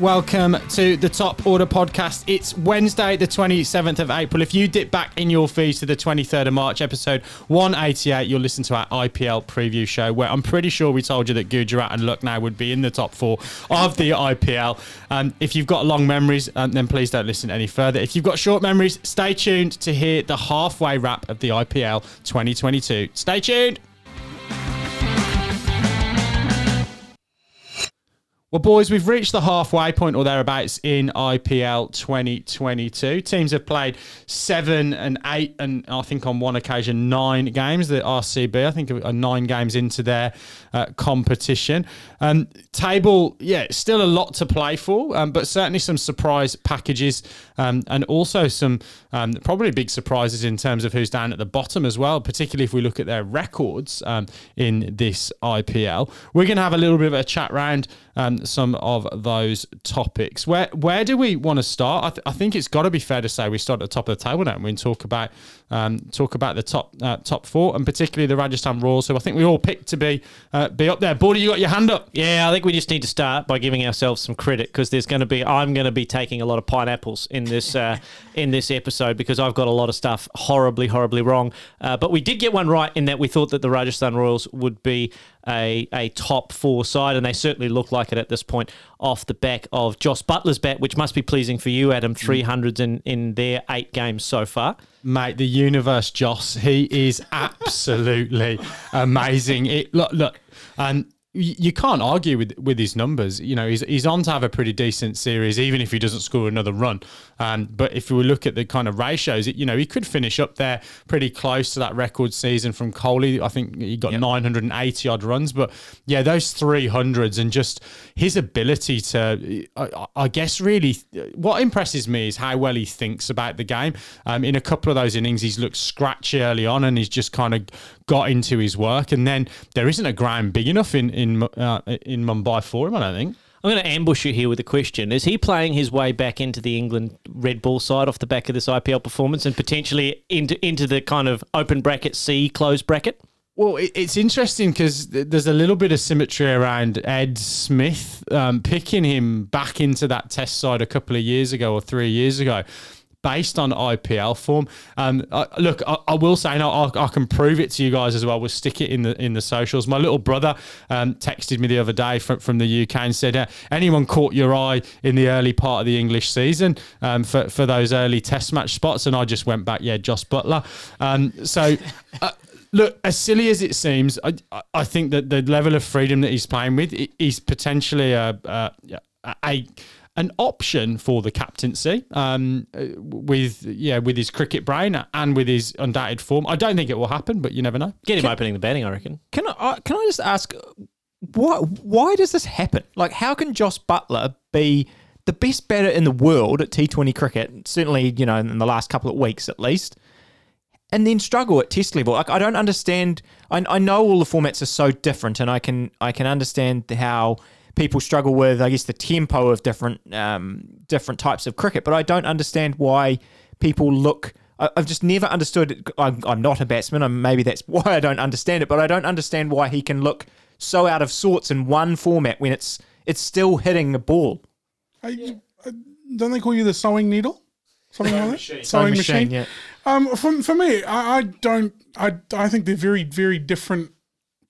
Welcome to the Top Order podcast. It's Wednesday, the 27th of April. If you dip back in your feeds to the 23rd of March, episode 188, you'll listen to our IPL preview show where I'm pretty sure we told you that Gujarat and Lucknow would be in the top four of the IPL. Um, if you've got long memories, um, then please don't listen any further. If you've got short memories, stay tuned to hear the halfway wrap of the IPL 2022. Stay tuned. Well, boys, we've reached the halfway point or thereabouts in IPL 2022. Teams have played seven and eight, and I think on one occasion nine games. The RCB, I think, are nine games into their uh, competition. Um, table, yeah, still a lot to play for, um, but certainly some surprise packages, um, and also some um, probably big surprises in terms of who's down at the bottom as well. Particularly if we look at their records um, in this IPL. We're going to have a little bit of a chat round um, some of those topics. Where where do we want to start? I, th- I think it's got to be fair to say we start at the top of the table now and we talk about talk about the top uh, top four and particularly the Rajasthan Royals, who I think we all picked to be uh, be up there. Bordy, you got your hand up. Yeah, I think we just need to start by giving ourselves some credit because there's going to be I'm going to be taking a lot of pineapples in this uh, in this episode because I've got a lot of stuff horribly horribly wrong. Uh, but we did get one right in that we thought that the Rajasthan Royals would be a, a top four side, and they certainly look like it at this point off the back of Jos Buttler's bat, which must be pleasing for you, Adam. 300s in, in their eight games so far. Mate, the universe, Jos, he is absolutely amazing. It look, look, and you can't argue with with his numbers. You know, he's he's on to have a pretty decent series, even if he doesn't score another run. Um, but if we look at the kind of ratios, you know, he could finish up there pretty close to that record season from Kohli. I think he got yep. 980 odd runs. But yeah, those 300s and just his ability to, I, I, guess, really, what impresses me is how well he thinks about the game. Um, in a couple of those innings, he's looked scratchy early on, and he's just kind of got into his work. And then there isn't a ground big enough in in uh, in Mumbai for him. I don't think. I'm going to ambush you here with a question. Is he playing his way back into the England red ball side off the back of this IPL performance and potentially into into the kind of open bracket C closed bracket? Well, it's interesting because there's a little bit of symmetry around Ed Smith um, picking him back into that test side a couple of years ago or three years ago based on IPL form. Um, I, look, I, I, will say, and I, I, can prove it to you guys as well. We'll stick it in the in the socials. My little brother um, texted me the other day from, from the UK and said, uh, "Anyone caught your eye in the early part of the English season um, for for those early Test match spots?" And I just went back, "Yeah, Jos Buttler." Um, so. Uh, look, as silly as it seems, I, I think that the level of freedom that he's playing with is potentially a, a, a an option for the captaincy um, with yeah with his cricket brain and with his undoubted form. I don't think it will happen, but you never know. Get him can, opening the batting, I reckon. Can I uh, can I just ask why why does this happen? Like, how can Jos Buttler be the best batter in the world at T20 cricket? Certainly, you know, in the last couple of weeks at least. And then struggle at test level. Like I don't understand. I, I know all the formats are so different, and I can I can understand how people struggle with, I guess, the tempo of different um, different types of cricket. But I don't understand why people look. I, have just never understood. I'm, I'm not a batsman, and maybe that's why I don't understand it. But I don't understand why he can look so out of sorts in one format when it's it's still hitting a ball. I, I, don't they call you the sewing needle? Something like that. Machine. Sewing, machine. machine. Yeah. Um, for, for me, I, I don't. I, I think they're very very different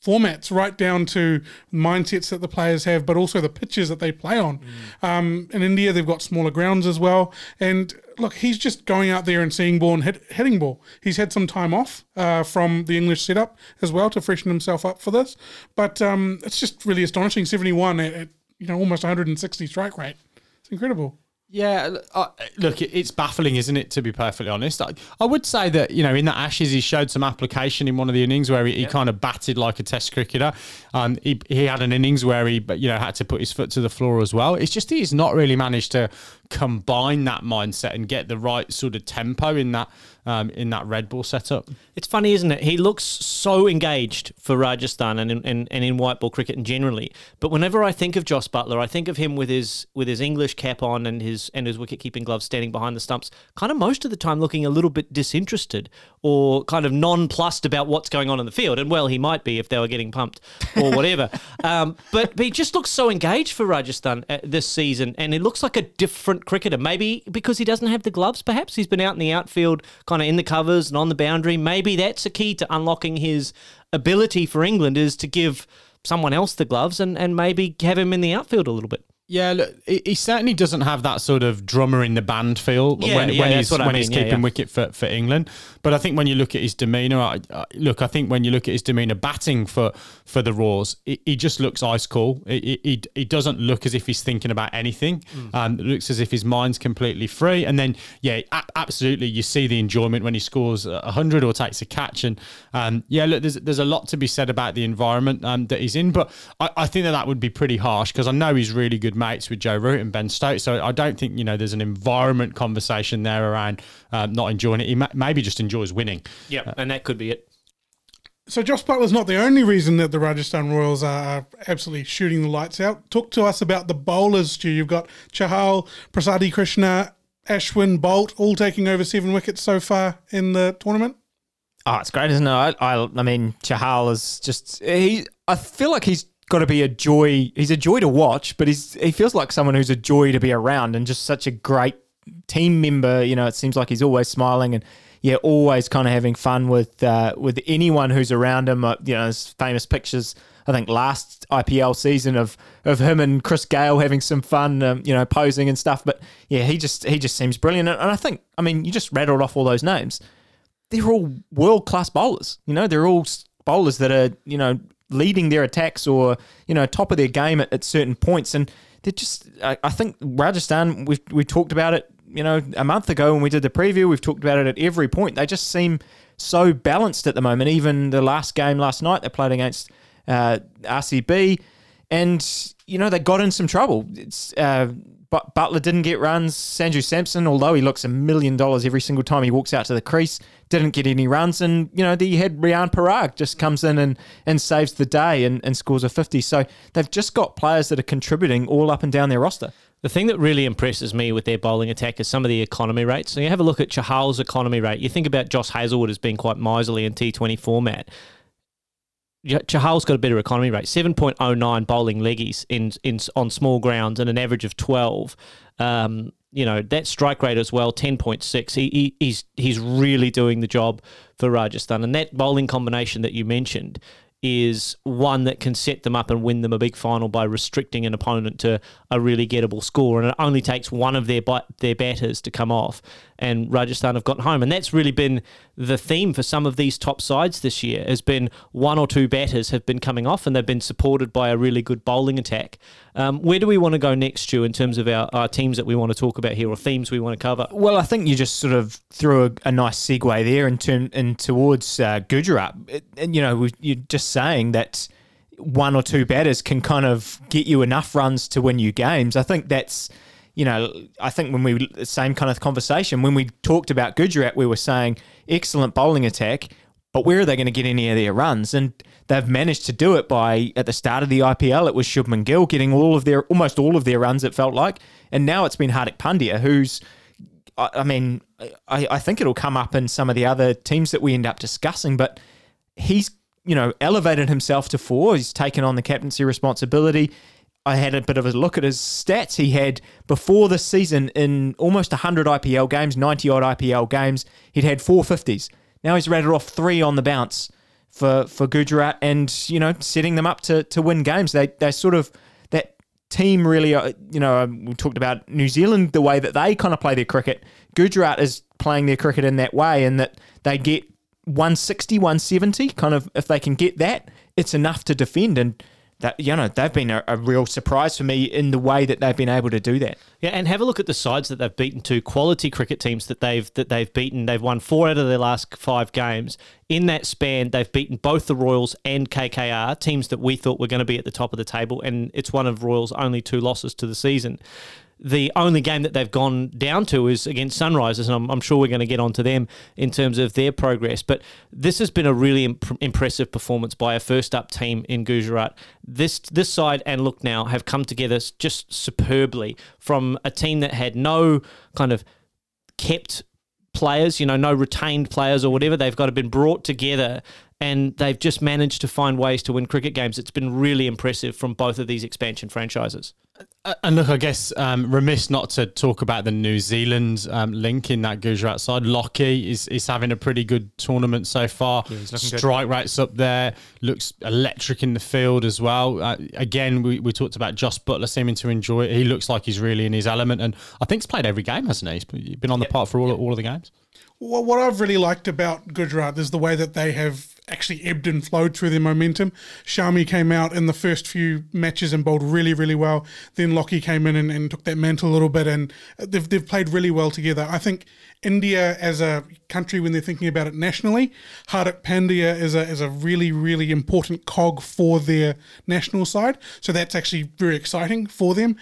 formats, right down to mindsets that the players have, but also the pitches that they play on. Mm. Um, in India, they've got smaller grounds as well. And look, he's just going out there and seeing ball and hit, hitting ball. He's had some time off uh, from the English setup as well to freshen himself up for this. But um, it's just really astonishing. 71 at, at you know almost 160 strike rate. It's incredible. Yeah, uh, look, it's baffling, isn't it? To be perfectly honest, I, I, would say that you know in the Ashes he showed some application in one of the innings where he, he kind of batted like a Test cricketer. Um, he, he had an innings where he, you know, had to put his foot to the floor as well. It's just he's not really managed to combine that mindset and get the right sort of tempo in that um, in that red ball setup. It's funny, isn't it? He looks so engaged for Rajasthan and in, and, and in white ball cricket and generally. But whenever I think of Jos Buttler, I think of him with his with his English cap on and his and his wicket keeping gloves standing behind the stumps, kind of most of the time looking a little bit disinterested or kind of nonplussed about what's going on in the field. And well, he might be if they were getting pumped or whatever. um, but, but he just looks so engaged for Rajasthan uh, this season, and it looks like a different cricketer. Maybe because he doesn't have the gloves. Perhaps he's been out in the outfield, kind of in the covers and on the boundary. Maybe that's a key to unlocking his ability for England is to give someone else the gloves and, and maybe have him in the outfield a little bit. Yeah, look, he certainly doesn't have that sort of drummer in the band feel Yeah, when, yeah, when he's I when he's mean, yeah, keeping yeah. wicket for, for England. But I think when you look at his demeanour, I, I, look, I think when you look at his demeanour batting for for the Roars, he, he just looks ice cool. He, he, he doesn't look as if he's thinking about anything. Mm. Um, it looks as if his mind's completely free. And then, yeah, absolutely, you see the enjoyment when he scores a hundred or takes a catch. And um, yeah, look, there's there's a lot to be said about the environment um, that he's in. But I, I think that that would be pretty harsh because I know he's really good mates with Joe Root and Ben Stokes. So I don't think you know there's an environment conversation there around um, not enjoying it. He ma- maybe just enjoys winning. Yeah, and that could be it. So Jos Buttler's not the only reason that the Rajasthan Royals are absolutely shooting the lights out. Talk to us about the bowlers, Stu. You've got Chahal, Prasidh Krishna, Ashwin, Boult, all taking over seven wickets so far in the tournament. Oh, it's great, isn't it? I, I, I mean, Chahal is just he. I feel like he's got to be a joy. He's a joy to watch, but he's he feels like someone who's a joy to be around and just such a great team member. You know, it seems like he's always smiling and yeah, always kind of having fun with uh, with anyone who's around him. Uh, you know, there's famous pictures. I think last IPL season of of him and Chris Gayle having some fun, um, you know, posing and stuff. But yeah, he just he just seems brilliant. And I think, I mean, you just rattled off all those names they're all world class bowlers. You know, they're all bowlers that are, you know, leading their attacks or, you know, top of their game at, at certain points. And they're just, I, I think Rajasthan, we've, we talked about it, you know, a month ago when we did the preview. We've talked about it at every point. They just seem so balanced at the moment. Even the last game last night, they played against uh, RCB. And, you know, they got in some trouble. It's, uh, but Buttler didn't get runs. Sanju Samson, although he looks a million dollars every single time he walks out to the crease, didn't get any runs. And, you know, the had Rian Parag just comes in and, and saves the day and, and scores a 50. So they've just got players that are contributing all up and down their roster. The thing that really impresses me with their bowling attack is some of the economy rates. So you have a look at Chahal's economy rate. You think about Josh Hazlewood as being quite miserly in T20 format. Ch- Chahal's got a better economy rate, 7.09 bowling leggies in, in on small grounds and an average of 12. Um, you know, that strike rate as well, 10.6. He, he, he's, he's really doing the job for Rajasthan. And that bowling combination that you mentioned is one that can set them up and win them a big final by restricting an opponent to a really gettable score. And it only takes one of their their batters to come off, and Rajasthan have got home. And that's really been the theme for some of these top sides this year. Has been one or two batters have been coming off, and they've been supported by a really good bowling attack. Um, where do we want to go next, Stu, in terms of our, our teams that we want to talk about here or themes we want to cover? Well, I think you just sort of threw a, a nice segue there in turn in towards uh, Gujarat. It- and you know, we- you're just saying that one or two batters can kind of get you enough runs to win you games. I think that's you know, I think when we same kind of conversation when we talked about Gujarat, we were saying excellent bowling attack, but where are they going to get any of their runs? And they've managed to do it by at the start of the IPL, it was Shubman Gill getting all of their almost all of their runs. It felt like, and now it's been Hardik Pandya who's I, I mean, I, I think it'll come up in some of the other teams that we end up discussing, but he's, you know, elevated himself to four. He's taken on the captaincy responsibility. I had a bit of a look at his stats. He had before this season in almost 100 IPL games, 90 odd IPL games, he'd had 450s. Now he's rattled off three on the bounce for, for Gujarat and, you know, setting them up to, to win games. They, they sort of, that team really, uh, you know, um, we talked about New Zealand, the way that they kind of play their cricket. Gujarat is playing their cricket in that way, and that they get 160, 170, kind of, if they can get that, it's enough to defend. And that, you know, they've been a, a real surprise for me in the way that they've been able to do that. Yeah, and have a look at the sides that they've beaten to quality cricket teams that they've that they've beaten. They've won four out of their last five games. In that span, they've beaten both the Royals and KKR, teams that we thought were going to be at the top of the table, and it's one of Royals' only two losses to the season. The only game that they've gone down to is against Sunrisers, and I'm, I'm sure we're going to get onto them in terms of their progress. But this has been a really imp- impressive performance by a first up team in Gujarat. This this side and look now have come together just superbly from a team that had no kind of kept players, you know, no retained players or whatever. They've got to been brought together and they've just managed to find ways to win cricket games. It's been really impressive from both of these expansion franchises. Uh, and look, I guess um, remiss not to talk about the New Zealand um, link in that Gujarat side. Lockie is, is having a pretty good tournament so far. Strike rates up there, looks electric in the field as well. Uh, again, we, we talked about Jos Buttler seeming to enjoy it. He looks like he's really in his element, and I think he's played every game, hasn't he? He's been on the park for all, all of the games. Well, what I've really liked about Gujarat is the way that they have actually ebbed and flowed through their momentum. Shami came out in the first few matches and bowled really, really well. Then Lockie came in and, and took that mantle a little bit, and they've, they've played really well together. I think India, as a country, when they're thinking about it nationally, Hardik Pandya is a, is a really, really important cog for their national side. So that's actually very exciting for them.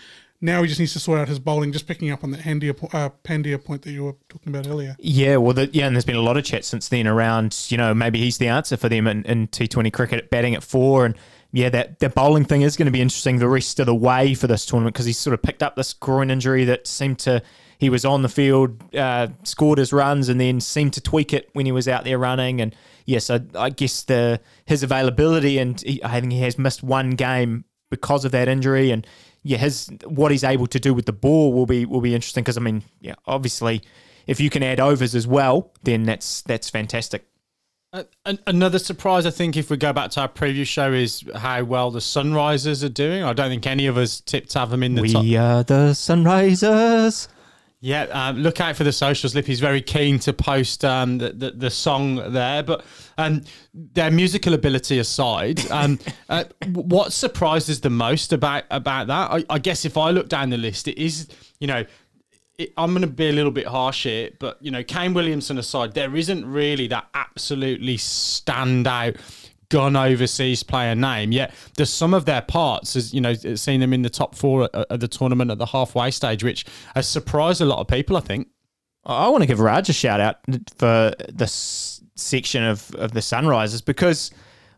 Now he just needs to sort out his bowling. Just picking up on that Handia, uh, Pandya point that you were talking about earlier. Yeah, well, the, yeah, and there's been a lot of chat since then around, you know, maybe he's the answer for them in, in T20 cricket, batting at four, and yeah, that that bowling thing is going to be interesting the rest of the way for this tournament because he's sort of picked up this groin injury that seemed to he was on the field, uh, scored his runs, and then seemed to tweak it when he was out there running. And yes, I, I guess the his availability and he, I think he has missed one game because of that injury. And yeah, his what he's able to do with the ball will be will be interesting because I mean, yeah, obviously, if you can add overs as well, then that's that's fantastic. Uh, another surprise, I think, if we go back to our previous show, is how well the Sunrisers are doing. I don't think any of us tipped to have them in the we top. We are the Sunrisers. Yeah, um, look out for the socials. Lippy's very keen to post um, the, the, the song there, but um, their musical ability aside, um, uh, what surprises the most about about that? I, I, guess if I look down the list, it is you know it, I'm going to be a little bit harsh here, but you know Kane Williamson aside, there isn't really that absolutely standout gun overseas player name. Yet there's some of their parts, as you know, seen them in the top four at the tournament at the halfway stage, which has surprised a lot of people. I think. I want to give Raj a shout out for this section of, of the Sunrisers because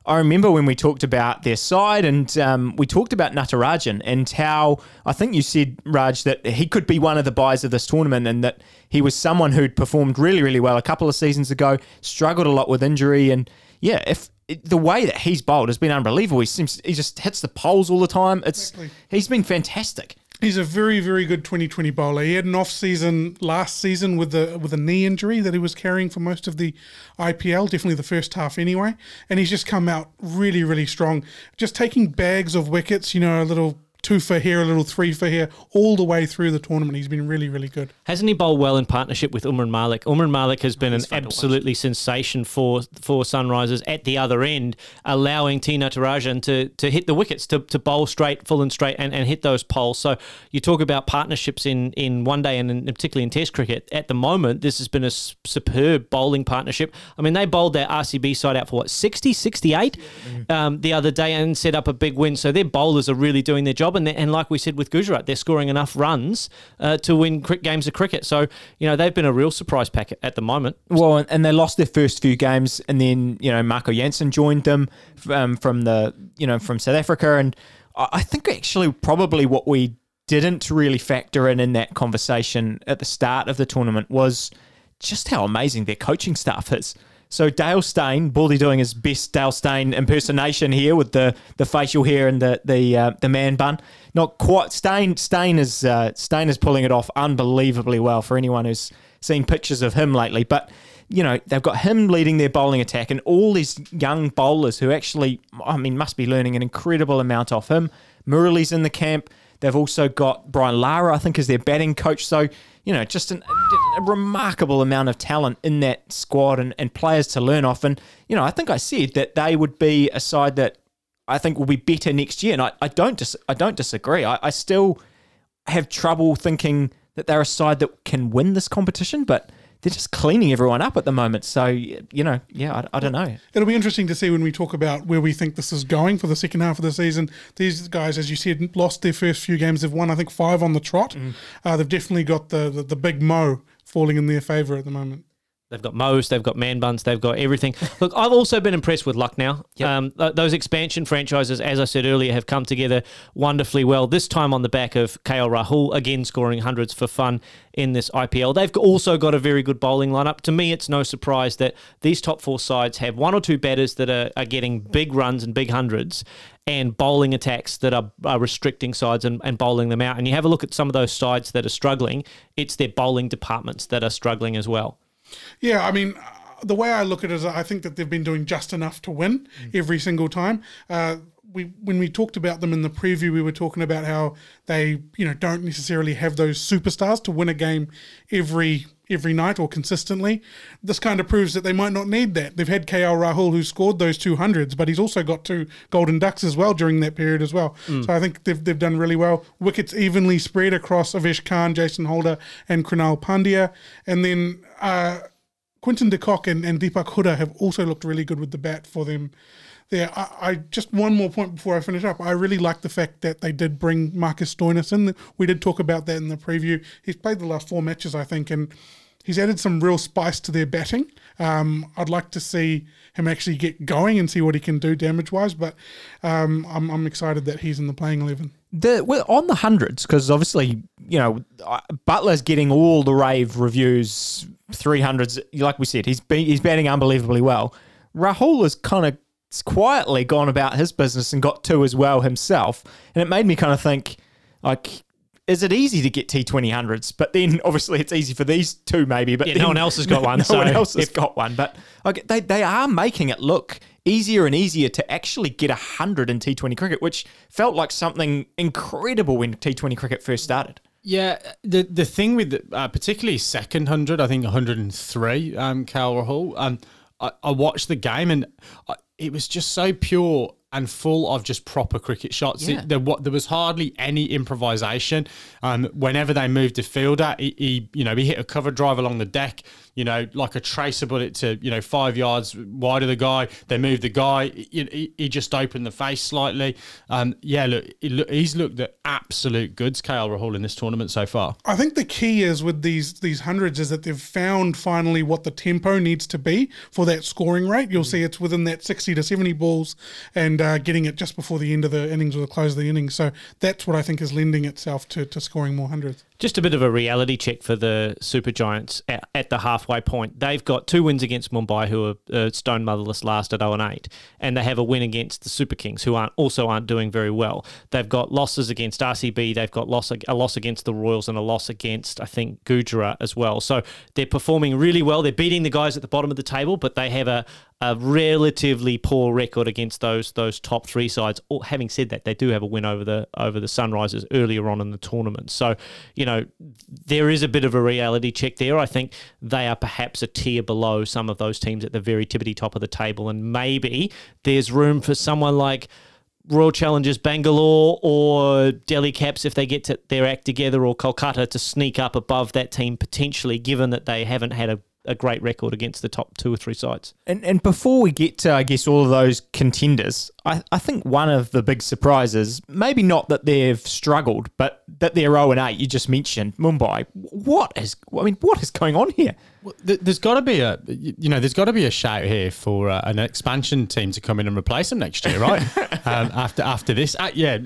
I remember when we talked about their side and um, we talked about Natarajan and how I think you said, Raj, that he could be one of the buys of this tournament and that he was someone who'd performed really, really well a couple of seasons ago, struggled a lot with injury. And yeah, if the way that he's bowled has been unbelievable. He seems he just hits the poles all the time. It's exactly. he's been fantastic. He's a very, very good 2020 bowler. He had an off season last season with the with a knee injury that he was carrying for most of the IPL, definitely the first half anyway. And he's just come out really, really strong. Just taking bags of wickets, you know, a little two for here, a little three for here, all the way through the tournament. He's been really, really good. Hasn't he bowled well in partnership with Umran Malik? Umran Malik has been an absolutely sensation for for Sunrisers at the other end, allowing T Natarajan to to hit the wickets, to, to bowl straight, full and straight, and, and hit those poles. So you talk about partnerships in, in one day and in, particularly in Test cricket. At the moment, this has been a superb bowling partnership. I mean, they bowled their RCB side out for what, 60, 68 um, the other day and set up a big win. So their bowlers are really doing their job and and like we said with Gujarat, they're scoring enough runs uh, to win games of cricket. So you know they've been a real surprise packet at the moment. Well, and they lost their first few games, and then you know Marco Jansen joined them um, from the you know from South Africa, and I think actually probably what we didn't really factor in in that conversation at the start of the tournament was just how amazing their coaching staff is. So Dale Steyn, Baldy doing his best Dale Steyn impersonation here with the, the facial hair and the the uh, the man bun. Not quite. Steyn Steyn is uh, Steyn is pulling it off unbelievably well for anyone who's seen pictures of him lately. But you know they've got him leading their bowling attack and all these young bowlers who actually, I mean, must be learning an incredible amount off him. Murali's in the camp. They've also got Brian Lara, I think, as their batting coach. So you know, just an, a remarkable amount of talent in that squad and, and players to learn off. And, you know, I think I said that they would be a side that I think will be better next year. And I, I don't dis- I don't disagree. I, I still have trouble thinking that they're a side that can win this competition, but they're just cleaning everyone up at the moment. So you know, yeah, I, I don't know. It'll be interesting to see when we talk about where we think this is going for the second half of the season. These guys, as you said, lost their first few games. They've won, I think, five on the trot. Mm. Uh, they've definitely got the, the, the big mo falling in their favour at the moment. They've got Mo's, they've got Man Buns, they've got everything. Look, I've also been impressed with Lucknow. Um, th- those expansion franchises, as I said earlier, have come together wonderfully well. This time on the back of KL Rahul, again scoring hundreds for fun in this IPL. They've also got a very good bowling lineup. To me, it's no surprise that these top four sides have one or two batters that are, are getting big runs and big hundreds. And bowling attacks that are, are restricting sides and, and bowling them out. And you have a look at some of those sides that are struggling, it's their bowling departments that are struggling as well. Yeah, I mean, the way I look at it is I think that they've been doing just enough to win every single time. Uh, we when we talked about them in the preview, we were talking about how they you know don't necessarily have those superstars to win a game every every night or consistently. This kind of proves that they might not need that. They've had KL Rahul who scored those two hundreds, but he's also got two golden ducks as well during that period as well. So I think they've they've done really well. Wickets evenly spread across Avesh Khan, Jason Holder, and Krunal Pandya, and then. Uh, Quinton de Kock and, and Deepak Hooda have also looked really good with the bat for them. There, I, I just one more point before I finish up. I really like the fact that they did bring Marcus Stoinis in. We did talk about that in the preview. He's played the last four matches, I think, and he's added some real spice to their batting. Um, I'd like to see him actually get going and see what he can do damage wise, but um, I'm, I'm excited that he's in the playing eleven. The well, on the hundreds because obviously you know Buttler's getting all the rave reviews, three hundreds. Like we said, he's be, he's batting unbelievably well. Rahul has kind of quietly gone about his business and got two as well himself, and it made me kind of think like. Is it easy to get T twenty hundreds? But then obviously it's easy for these two maybe. But Yeah, no one else has got one, No so one else has if- got one. But like they they are making it look easier and easier to actually get a hundred in T Twenty cricket, which felt like something incredible when T Twenty cricket first started. Yeah, the the thing with the, uh, particularly second hundred, I think one hundred and three, um, KL Rahul. Um, I, I watched the game and I, it was just so pure and full of just proper cricket shots. Yeah. It- there, there was hardly any improvisation. Um, whenever they moved a fielder, he, he you know he hit a cover drive along the deck. You know, like a tracer bullet to you know five yards wide of the guy. They moved the guy. He, he, just opened the face slightly. Um, yeah, look, he look, he's looked at absolute goods, KL Rahul in this tournament so far. I think the key is with these these hundreds is that they've found finally what the tempo needs to be for that scoring rate. You'll see it's within that sixty to seventy balls, and uh, getting it just before the end of the innings or the close of the innings. So that's what I think is lending itself to, to scoring more hundreds. Just a bit of a reality check for the Super Giants at, at the halfway point. They've got two wins against Mumbai, who are uh, stone motherless last at 0 and 8, and they have a win against the Super Kings, who aren't also aren't doing very well. They've got losses against RCB, they've got loss a loss against the Royals, and a loss against I think Gujarat as well. So they're performing really well. They're beating the guys at the bottom of the table, but they have a a relatively poor record against those those top three sides. Or, having said that, they do have a win over the over the Sunrisers earlier on in the tournament. So, you know, there is a bit of a reality check there. I think they are perhaps a tier below some of those teams at the very tippity top of the table, and maybe there's room for someone like. Royal Challengers Bangalore or Delhi Caps if they get their act together or Kolkata to sneak up above that team potentially given that they haven't had a, a great record against the top two or three sides. And and before we get to I guess all of those contenders, I, I think one of the big surprises, maybe not that they've struggled, but that they're 0 and 8, you just mentioned Mumbai. What is I mean, what is going on here? Well, there's got to be a you know there's got to be a shout here for uh, an expansion team to come in and replace them next year, right? um, after after this, uh, yeah,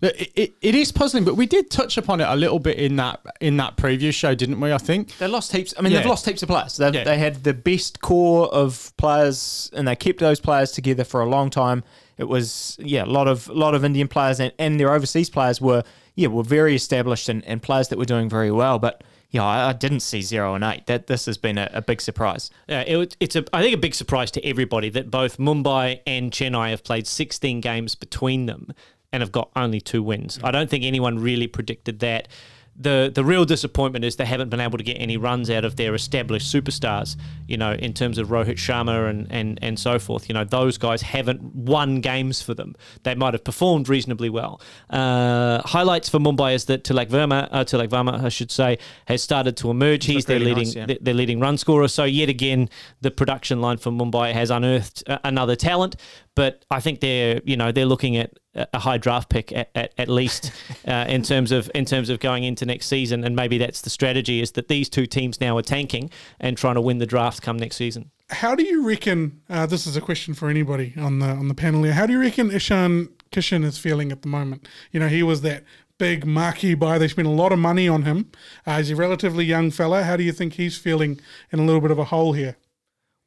Look, it, it, it is puzzling, but we did touch upon it a little bit in that in that preview show, didn't we? I think. They lost heaps. I mean, Yeah. they've lost heaps of players. They've, Yeah. They had the best core of players, and they kept those players together for a long time. It was yeah, a lot of a lot of Indian players, and, and their overseas players were yeah were very established and, and players that were doing very well. But yeah, I, I didn't see zero and eight. That this has been a, a big surprise. Yeah, it, it's a I think a big surprise to everybody that both Mumbai and Chennai have played 16 games between them and have got only two wins. I don't think anyone really predicted that. The the real disappointment is they haven't been able to get any runs out of their established superstars. You know, in terms of Rohit Sharma and and and so forth. You know, those guys haven't won games for them. They might have performed reasonably well. Uh, highlights for Mumbai is that Tilak Verma, uh, Tilak Varma, I should say, has started to emerge. He's their really leading nice, yeah. their- their leading run scorer. So yet again, the production line for Mumbai has unearthed uh, another talent. But I think they're you know they're looking at a a high draft pick at, at, at least uh, in terms of in terms of going into next season, and maybe that's the strategy is that these two teams now are tanking and trying to win the draft come next season. How do you reckon? Uh, this is a question for anybody on the on the panel here. How do you reckon Ishan Kishan is feeling at the moment? You know, he was that big marquee buy. They spent a lot of money on him. Uh, he's a relatively young fella. How do you think he's feeling in a little bit of a hole here?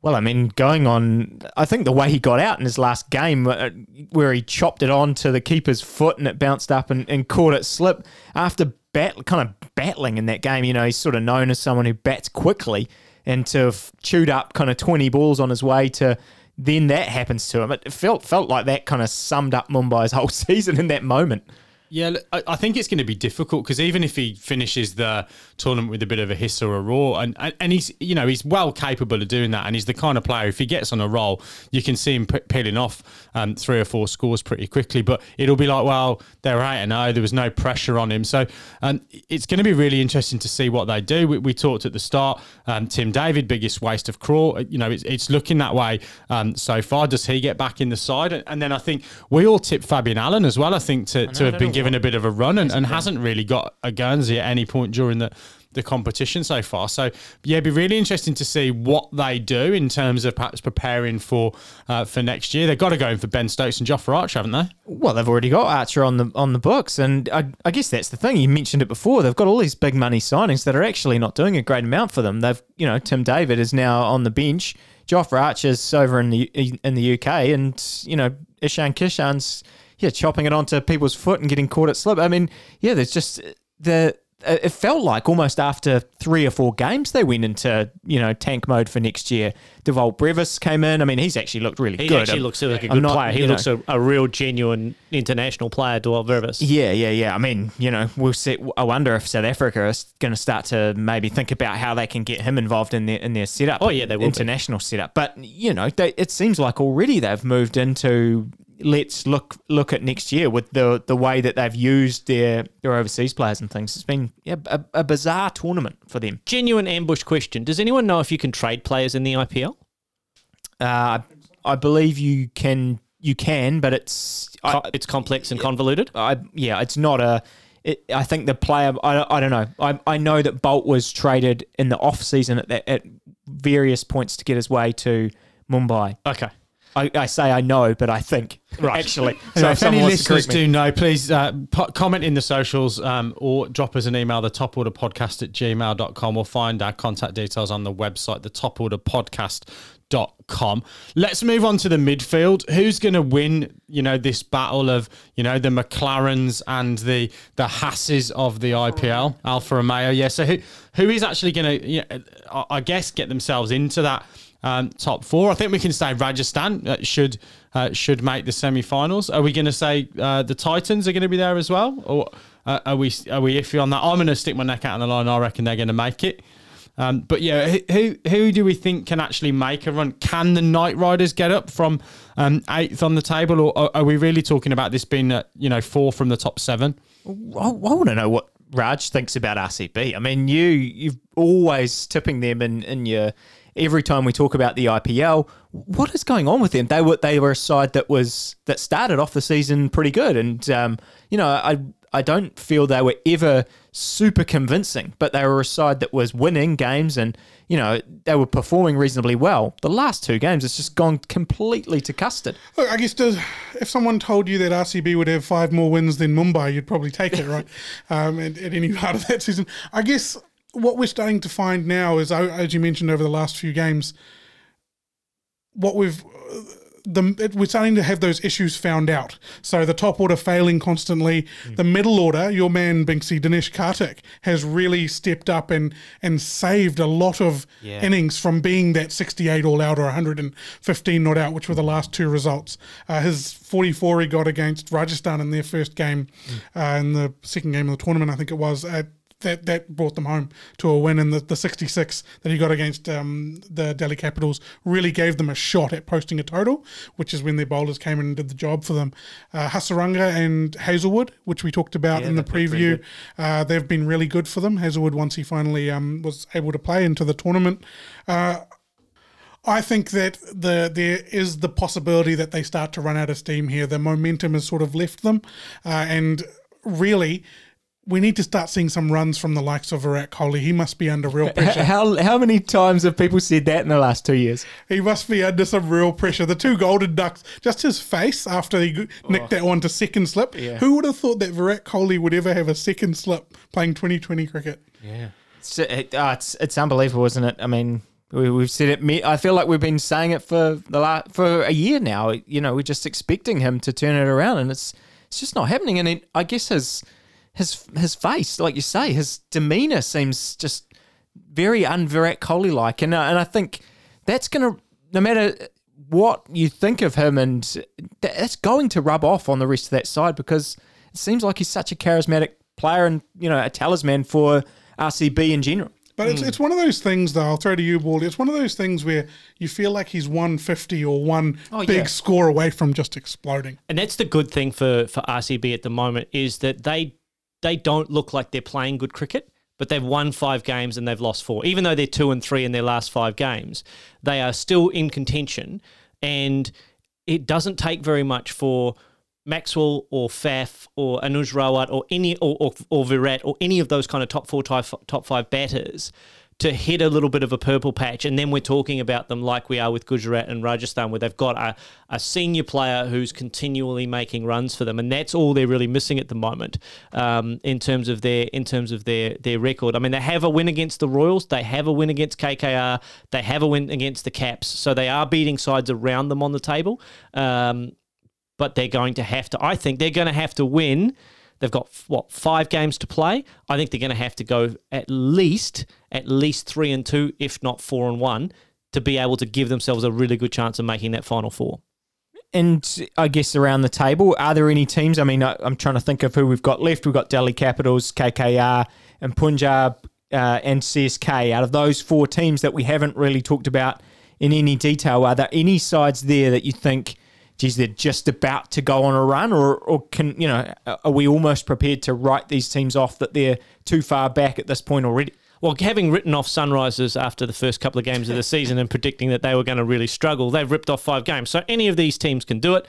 Well, I mean, going on, I think the way he got out in his last game, uh, where he chopped it on to the keeper's foot and it bounced up and, and caught it slip after bat, kind of battling in that game. You know, he's sort of known as someone who bats quickly, and to have chewed up kind of twenty balls on his way to then that happens to him. It felt felt like that kind of summed up Mumbai's whole season in that moment. Yeah, I I think it's going to be difficult because even if he finishes the tournament with a bit of a hiss or a roar, and, and he's you know he's well capable of doing that, and he's the kind of player if he gets on a roll, you can see him p- peeling off um, three or four scores pretty quickly. But it'll be like, well, they're right, and no, there was no pressure on him, so um, it's going to be really interesting to see what they do. We, we talked at the start, um, Tim David, biggest waste of crawl. You know, it's, it's looking that way um, so far. Does he get back in the side? And, and then I think we all tipped Fabian Allen as well. I think to, to have been given a bit of a run and, and hasn't really got a Guernsey at any point during the, the competition so far. So yeah, it'd be really interesting to see what they do in terms of perhaps preparing for uh, for next year. They've got to go in for Ben Stokes and Jofra Archer, haven't they? Well, they've already got Archer on the on the books, and I, I guess that's the thing. You mentioned it before. They've got all these big money signings that are actually not doing a great amount for them. They've, you know, Tim David is now on the bench. Jofra Archer's over in the in the UK, and you know, Ishan Kishan's yeah chopping it onto people's foot and getting caught at slip. I mean, yeah, there's just the. It felt like almost after three or four games they went into you know tank mode for next year. Dewald Brevis came in. I mean, he's actually looked really He good. He actually I'm- looks like a good not- player. He looks a, a real genuine international player, Dewald Brevis. Yeah, yeah, yeah. I mean, you know, we'll see. I wonder if South Africa is going to start to maybe think about how they can get him involved in their in their setup. Oh, yeah, they will be. international setup. But you know, they, it seems like already they've moved into let's look look at next year with the the way that they've used their their overseas players and things. It's been yeah, a, a bizarre tournament for them. Genuine ambush question. Does anyone know if you can trade players in the IPL? Uh, I believe you can you can, but it's I, it's complex and convoluted. I yeah, it's not a. It, I think the player. I, I don't know. I, I know that Boult was traded in the off season at, at various points to get his way to Mumbai. Okay. I, I say I know, but I think Right. actually. So if any someone wants to listeners do know, please uh, po- comment in the socials um, or drop us an email, the top order podcast at gmail.com or find our contact details on the website, the top order podcast.com. Let's move on to the midfield. Who's going to win, you know, this battle of, you know, the McLarens and the the Haases of the IPL, Alfa Romeo. Yeah. So who who is actually going to, you know, I guess, get themselves into that um, top four. I think we can say Rajasthan uh, should uh, should make the semi-finals. Are we going to say uh, the Titans are going to be there as well, or uh, are we are we iffy on that? I'm going to stick my neck out on the line. I reckon they're going to make it. Um, but yeah, who, who do we think can actually make a run? Can the Knight Riders get up from um, eighth on the table, or are, are we really talking about this being uh, you know four from the top seven? I, I want to know what Raj thinks about RCB. I mean, you you've always tipping them in in your every time we talk about the IPL. What is going on with them? They were they were a side that was that started off the season pretty good, and um, you know I I don't feel they were ever super convincing, but they were a side that was winning games and you know they were performing reasonably well. The last two games, it's just gone completely to custard. Look, I guess does, if someone told you that RCB would have five more wins than Mumbai, you'd probably take it, right? um, at, at any part of that season. I guess what we're starting to find now is, as you mentioned over the last few games, what we've the it, we're starting to have those issues found out. So the top order failing constantly, the middle order, your man Binksy Dinesh Karthik has really stepped up and and saved a lot of innings from being that 68 all out or 115 not out, which were the last two results. Uh, his 44 he got against Rajasthan in their first game, uh, in the second game of the tournament, I think it was. At, that that brought them home to a win. And the, the 66 that he got against um, the Delhi Capitals really gave them a shot at posting a total, which is when their bowlers came in and did the job for them. Uh, Hasaranga and Hazlewood, which we talked about Yeah, in the they've been pretty preview, uh, they've been really good for them. Hazlewood, once he finally um, was able to play into the tournament. Uh, I think that the there is the possibility that they start to run out of steam here. The momentum has sort of left them, uh, and really, we need to start seeing some runs from the likes of Virat Kohli. He must be under real pressure. How how many times have people said that in the last two years? he must be under some real pressure. The two golden ducks, just his face after he g- nicked that one to second slip. Who would have thought that Virat Kohli would ever have a second slip playing 2020 cricket? It's, it, uh, it's it's unbelievable, isn't it? I mean, we, we've said it. I feel like we've been saying it for the last for a year now. You know, we're just expecting him to turn it around, and it's it's just not happening. And it, I guess his his his face, like you say, his demeanor seems just very un-Virat Kohli like, and uh, and I think that's gonna no matter what you think of him, and that- that's going to rub off on the rest of that side because it seems like he's such a charismatic player and you know a talisman for RCB in general. But it's, it's one of those things, though. I'll throw to you, Baldy. It's one of those things where you feel like he's 150 or one Oh, big yeah. score away from just exploding. And that's the good thing for for RCB at the moment is that they they don't look like they're playing good cricket, but they've won five games and they've lost four. Even though they're two and three in their last five games, they are still in contention. And it doesn't take very much for Maxwell or Faf or Anuj Rawat or any or, or, or Virat or any of those kind of top four top, top five batters to hit a little bit of a purple patch and then we're talking about them like we are with Gujarat and Rajasthan where they've got a, a senior player who's continually making runs for them and that's all they're really missing at the moment um, in terms of their in terms of their their record I mean they have a win against the Royals they have a win against KKR they have a win against the Caps so they are beating sides around them on the table um, but they're going to have to. I think they're going to have to win. They've got what five games to play. I think they're going to have to go at least at least three and two, if not four and one, to be able to give themselves a really good chance of making that final four. And I guess around the table, are there any teams? I mean, I, I'm trying to think of who we've got left. We've got Delhi Capitals, KKR, and Punjab uh, and CSK. Out of those four teams that we haven't really talked about in any detail, are there any sides there that you think, geez, they're just about to go on a run, or or can you know, are we almost prepared to write these teams off that they're too far back at this point already? Well, having written off Sunrisers after the first couple of games of the season and predicting that they were going to really struggle, they've ripped off five games. So any of these teams can do it.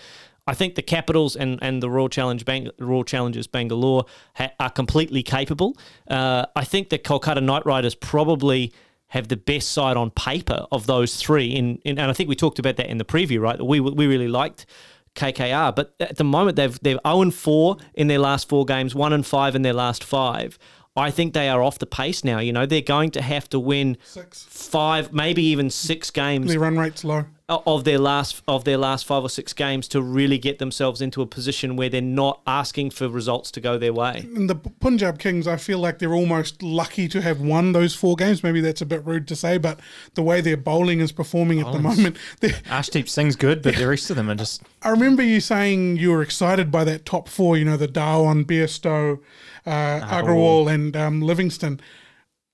I think the Capitals and, and the Royal Challenge Bang, Royal Challengers Bangalore ha- are completely capable. Uh, I think the Kolkata Knight Riders probably have the best side on paper of those three. In, in and I think we talked about that in the preview, right? We we really liked KKR, but at the moment they've they've 0 and 4 in their last four games, 1 and 5 in their last five. I think they are off the pace now. You know, they're going to have to win Six. five, maybe even six games Their run rate's low. of their last of their last five or six games to really get themselves into a position where they're not asking for results to go their way. And the Punjab Kings, I feel like they're almost lucky to have won those four games. Maybe that's a bit rude to say, but the way their bowling is performing at the moment, they- Arshdeep Singh's good, but the rest of them are just I remember you saying you were excited by that top four. You know, the Dhawan, Bairstow, uh, Agarwal, and um, Livingstone.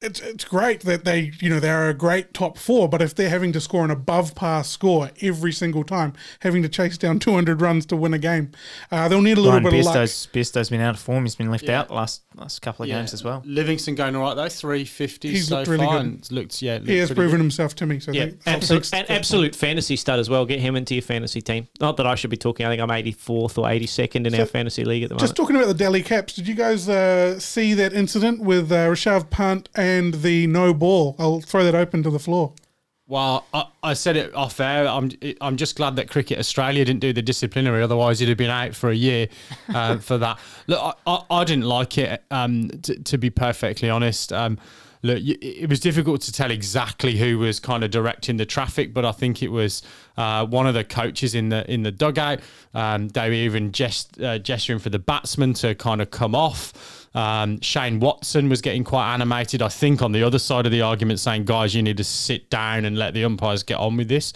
It's it's great that they you know they're a great top four, but if they're having to score an above par score every single time, having to chase down 200 runs to win a game, uh, they'll need a little Ryan bit of luck. Bairstow's, Bairstow's been out of form. He's been left Yeah. out the last last couple of games as well. Livingstone going all right though, three fifty He's so looked really far. good. and it's looked yeah, He has proven good. himself to me. So Yeah, absolute, thanks- an absolute fantasy stud as well. Get him into your fantasy team. Not that I should be talking. I think I'm 84th or 82nd in our fantasy league at the moment. Just talking about the Delhi Caps, did you guys uh, see that incident with uh, Rishabh Pant and the no ball? I'll throw that open to the floor. Well, I, I said it off air. I'm I'm just glad that Cricket Australia didn't do the disciplinary. Otherwise, he'd have been out for a year uh, for that. Look, I, I, I didn't like it. Um, to, to be perfectly honest. Um, look, it was difficult to tell exactly who was kind of directing the traffic, but I think it was uh, one of the coaches in the in the dugout. Um, they were even gest, uh, gesturing for the batsman to kind of come off. Um, Shane Watson was getting quite animated, I think, on the other side of the argument, saying, "Guys, you need to sit down and let the umpires get on with this."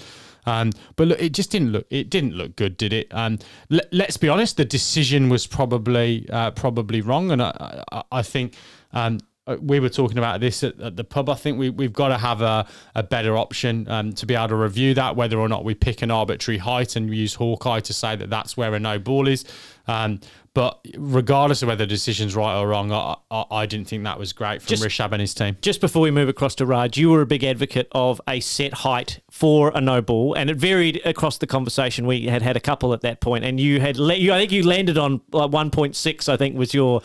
Um, but look, it just didn't look it didn't look good, did it? Um, let, let's be honest, the decision was probably uh, probably wrong, and I, I, I think um, uh, we were talking about this at, at the pub. I think we, we've got to have a, a better option um, to be able to review that, whether or not we pick an arbitrary height and use Hawkeye to say that that's where a no ball is. Um, but regardless of whether the decision's right or wrong, I, I, I didn't think that was great from Just- Rishabh and his team. Just before we move across to Raj, you were a big advocate of a set height for a no ball, and it varied across the conversation. We had had a couple at that point, and you had le- you, I think you landed on like one point six. I think was your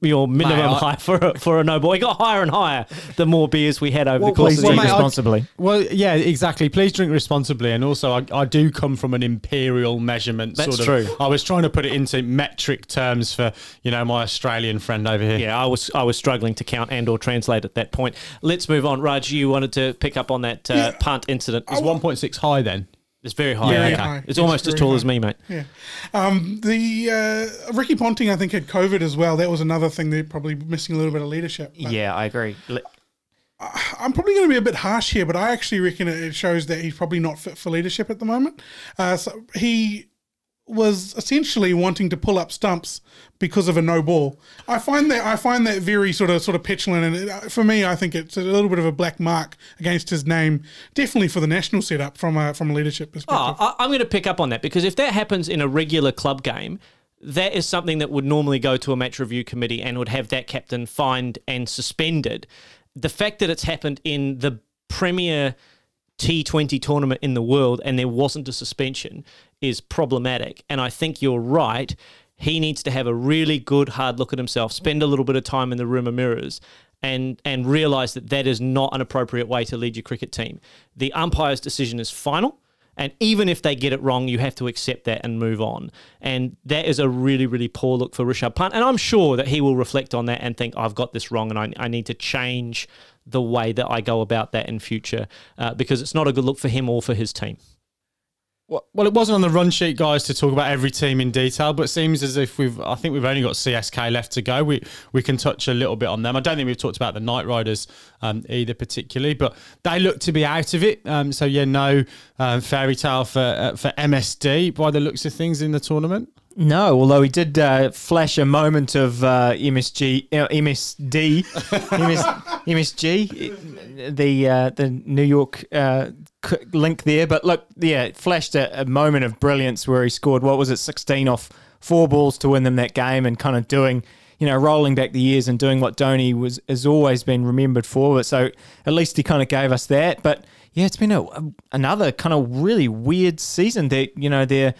your minimum Mate, I- height for a, for a no ball. It got higher and higher the more beers we had over the course Please of the drink mate, I- responsibly. Well, yeah, exactly. Please drink responsibly, and also I, I do come from an imperial measurement. That's sort of, true. I was trying to put it into metric terms for you know my Australian friend over here. Yeah, I was I was struggling to count and or translate at that point. Let's move on. Raj, you wanted to pick up on that uh, Yeah. Pant incident. It's one point six high then. It's very high. Very okay. high. It's It's almost as tall high. as me, mate. Yeah. Um, the uh, Ricky Ponting, I think, had COVID as well. That was another thing they're probably missing a little bit of leadership. But Yeah, I agree. Le- I'm probably going to be a bit harsh here, but I actually reckon it it shows that he's probably not fit for leadership at the moment. Uh, so he was essentially wanting to pull up stumps because of a no ball. I find that I find that very sort of sort of petulant, and it, for me, I think it's a little bit of a black mark against his name, definitely for the national setup from a from a leadership perspective. Oh, I, I'm going to pick up on that because if that happens in a regular club game, that is something that would normally go to a match review committee and would have that captain fined and suspended. The fact that it's happened in the Premier T20 tournament in the world and there wasn't a suspension is problematic. And I think you're right. He needs to have a really good hard look at himself, spend a little bit of time in the room of mirrors, and and realize that that is not an appropriate way to lead your cricket team. The umpire's decision is final. And even if they get it wrong, you have to accept that and move on. And that is a really, really poor look for Rishabh Pant. And I'm sure that he will reflect on that and think, I've got this wrong and I, I need to change the way that I go about that in future uh, because it's not a good look for him or for his team. Well, it wasn't on the run sheet, guys, to talk about every team in detail, but it seems as if we've. I think we've only got CSK left to go. We we can touch a little bit on them. I don't think we've talked about the Knight Riders um, either, particularly, but they look to be out of it. Um, so yeah, no um, fairy tale for uh, for MSD by the looks of things in the tournament. No, although he did uh, flash a moment of uh, MSG, uh, MSD, MS, MSG, the uh, the New York uh, link there. But look, yeah, it flashed a, a moment of brilliance where he scored what was it, sixteen off four balls to win them that game, and kind of doing, you know, rolling back the years and doing what Dhoni was has always been remembered for. But so at least he kind of gave us that. But yeah, it's been a- another kind of really weird season. That you know they're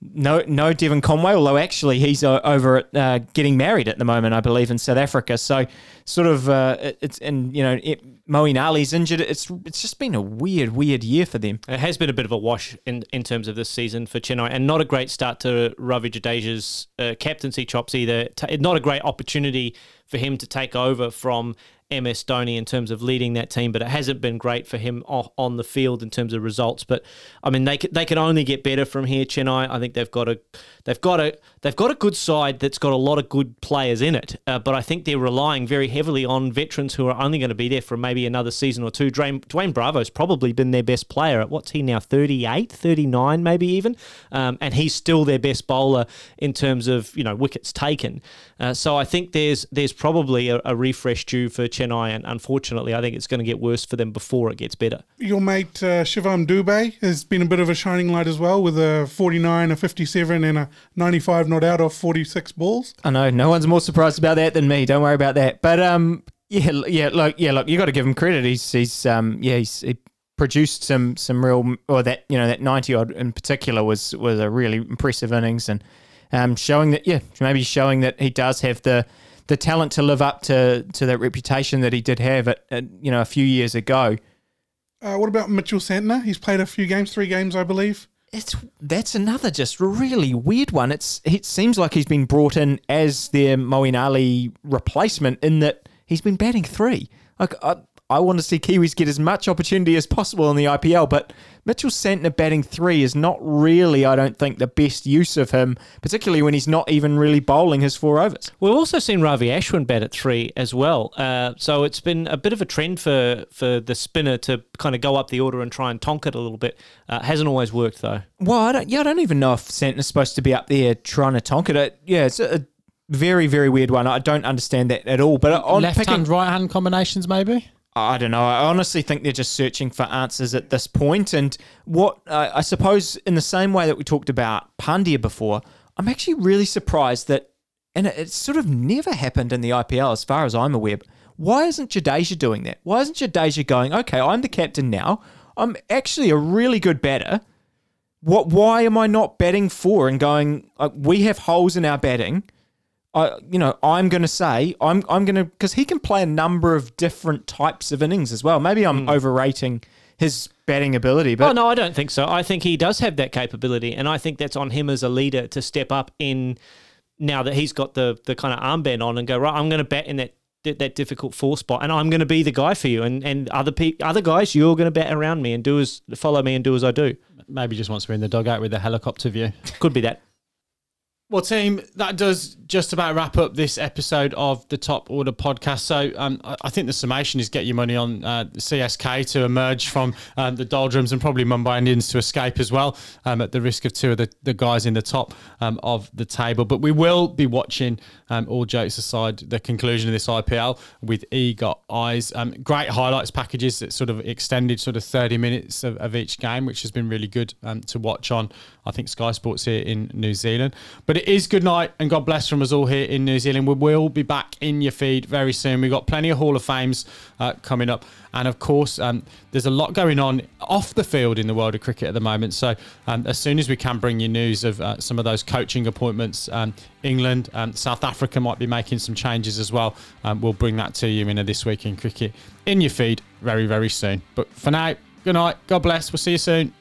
no, no Devon Conway. Although actually he's uh, over at uh, getting married at the moment, I believe, in South Africa. So sort of uh, it- it's and you know it, Moeen Ali's injured. It's it's just been a weird, weird year for them. It has been a bit of a wash in, in terms of this season for Chennai, and not a great start to Ravi Jadeja's uh, captaincy chops either. Not a great opportunity for him to take over from MS Dhoni in terms of leading that team, but it hasn't been great for him on the field in terms of results. But I mean, they they can only get better from here. Chennai, I think they've got a they've got a they've got a good side that's got a lot of good players in it, uh, but I think they're relying very heavily on veterans who are only going to be there for maybe another season or two. Dwayne, Dwayne Bravo's probably been their best player at what's he now 38, 39 maybe even, um, and he's still their best bowler in terms of you know wickets taken. Uh, so I think there's there's probably a, a refresh due for Chennai, and unfortunately I think it's going to get worse for them before it gets better. Your mate uh, Shivam Dube has been a bit of a shining light as well, with a 49, a 57, and a 95 not out of 46 balls. I know no one's more surprised about that than me. Don't worry about that. But um, yeah, yeah, look, yeah, look, you got to give him credit. He's he's um, yeah, he's he produced some some real or that you know that ninety odd in particular was was a really impressive innings and um, showing that yeah, maybe showing that he does have the the talent to live up to to that reputation that he did have at, at you know a few years ago. Uh, what about Mitchell Santner? He's played a few games, three games, I believe. It's that's another just really weird one. It's it seems like he's been brought in as their Moeen Ali replacement in that he's been batting three. Like I, I want to see Kiwis get as much opportunity as possible in the IPL, but Mitchell Santner batting three is not really, I don't think, the best use of him, particularly when he's not even really bowling his four overs. We've also seen Ravi Ashwin bat at three as well. Uh, so it's been a bit of a trend for, for the spinner to kind of go up the order and try and tonk it a little bit. Uh, hasn't always worked though. Well, I don't, yeah, I don't even know if Santner's supposed to be up there trying to tonk it. Uh, Yeah, it's a, very very weird one. I don't understand that at all. But on Left picking- hand, right hand combinations, maybe. I don't know. I honestly think they're just searching for answers at this point. And what uh, I suppose, in the same way that we talked about Pandya before, I'm actually really surprised that, and it, sort of never happened in the IPL as far as I'm aware. Why isn't Jadeja doing that? Why isn't Jadeja going, okay, I'm the captain now. I'm actually a really good batter. What? Why am I not batting four and going? Like, we have holes in our batting. I, you know, I'm going to say I'm I'm going to because he can play a number of different types of innings as well. Maybe I'm hmm. overrating his batting ability, but oh no, I don't think so. I think he does have that capability, and I think that's on him as a leader to step up in now that he's got the the kind of armband on and go right. I'm going to bat in that that, that difficult four spot, and I'm going to be the guy for you. And and other pe- other guys, you're going to bat around me and do as follow me and do as I do. Maybe just wants to be in the dugout with a helicopter view. Could be that. Well, team, that does just about wrap up this episode of the Top Order podcast. So, um, I think the summation is get your money on uh, CSK to emerge from um, the doldrums and probably Mumbai Indians to escape as well, um, at the risk of two of the, the guys in the top um, of the table. But we will be watching, um, all jokes aside, the conclusion of this IPL with eager eyes. Um, great highlights packages that sort of extended sort of 30 minutes of, of each game, which has been really good to watch on, I think, Sky Sports here in New Zealand. But it is good night and God bless from us all here in New Zealand. We will be back in your feed very soon. We've got plenty of Hall of Fames uh, coming up. And of course, um, there's a lot going on off the field in the world of cricket at the moment. So um, as soon as we can bring you news of uh, some of those coaching appointments, um, England, and South Africa might be making some changes as well. Um, we'll bring that to you in a This Week in Cricket in your feed very, very soon. But for now, good night. God bless. We'll see you soon.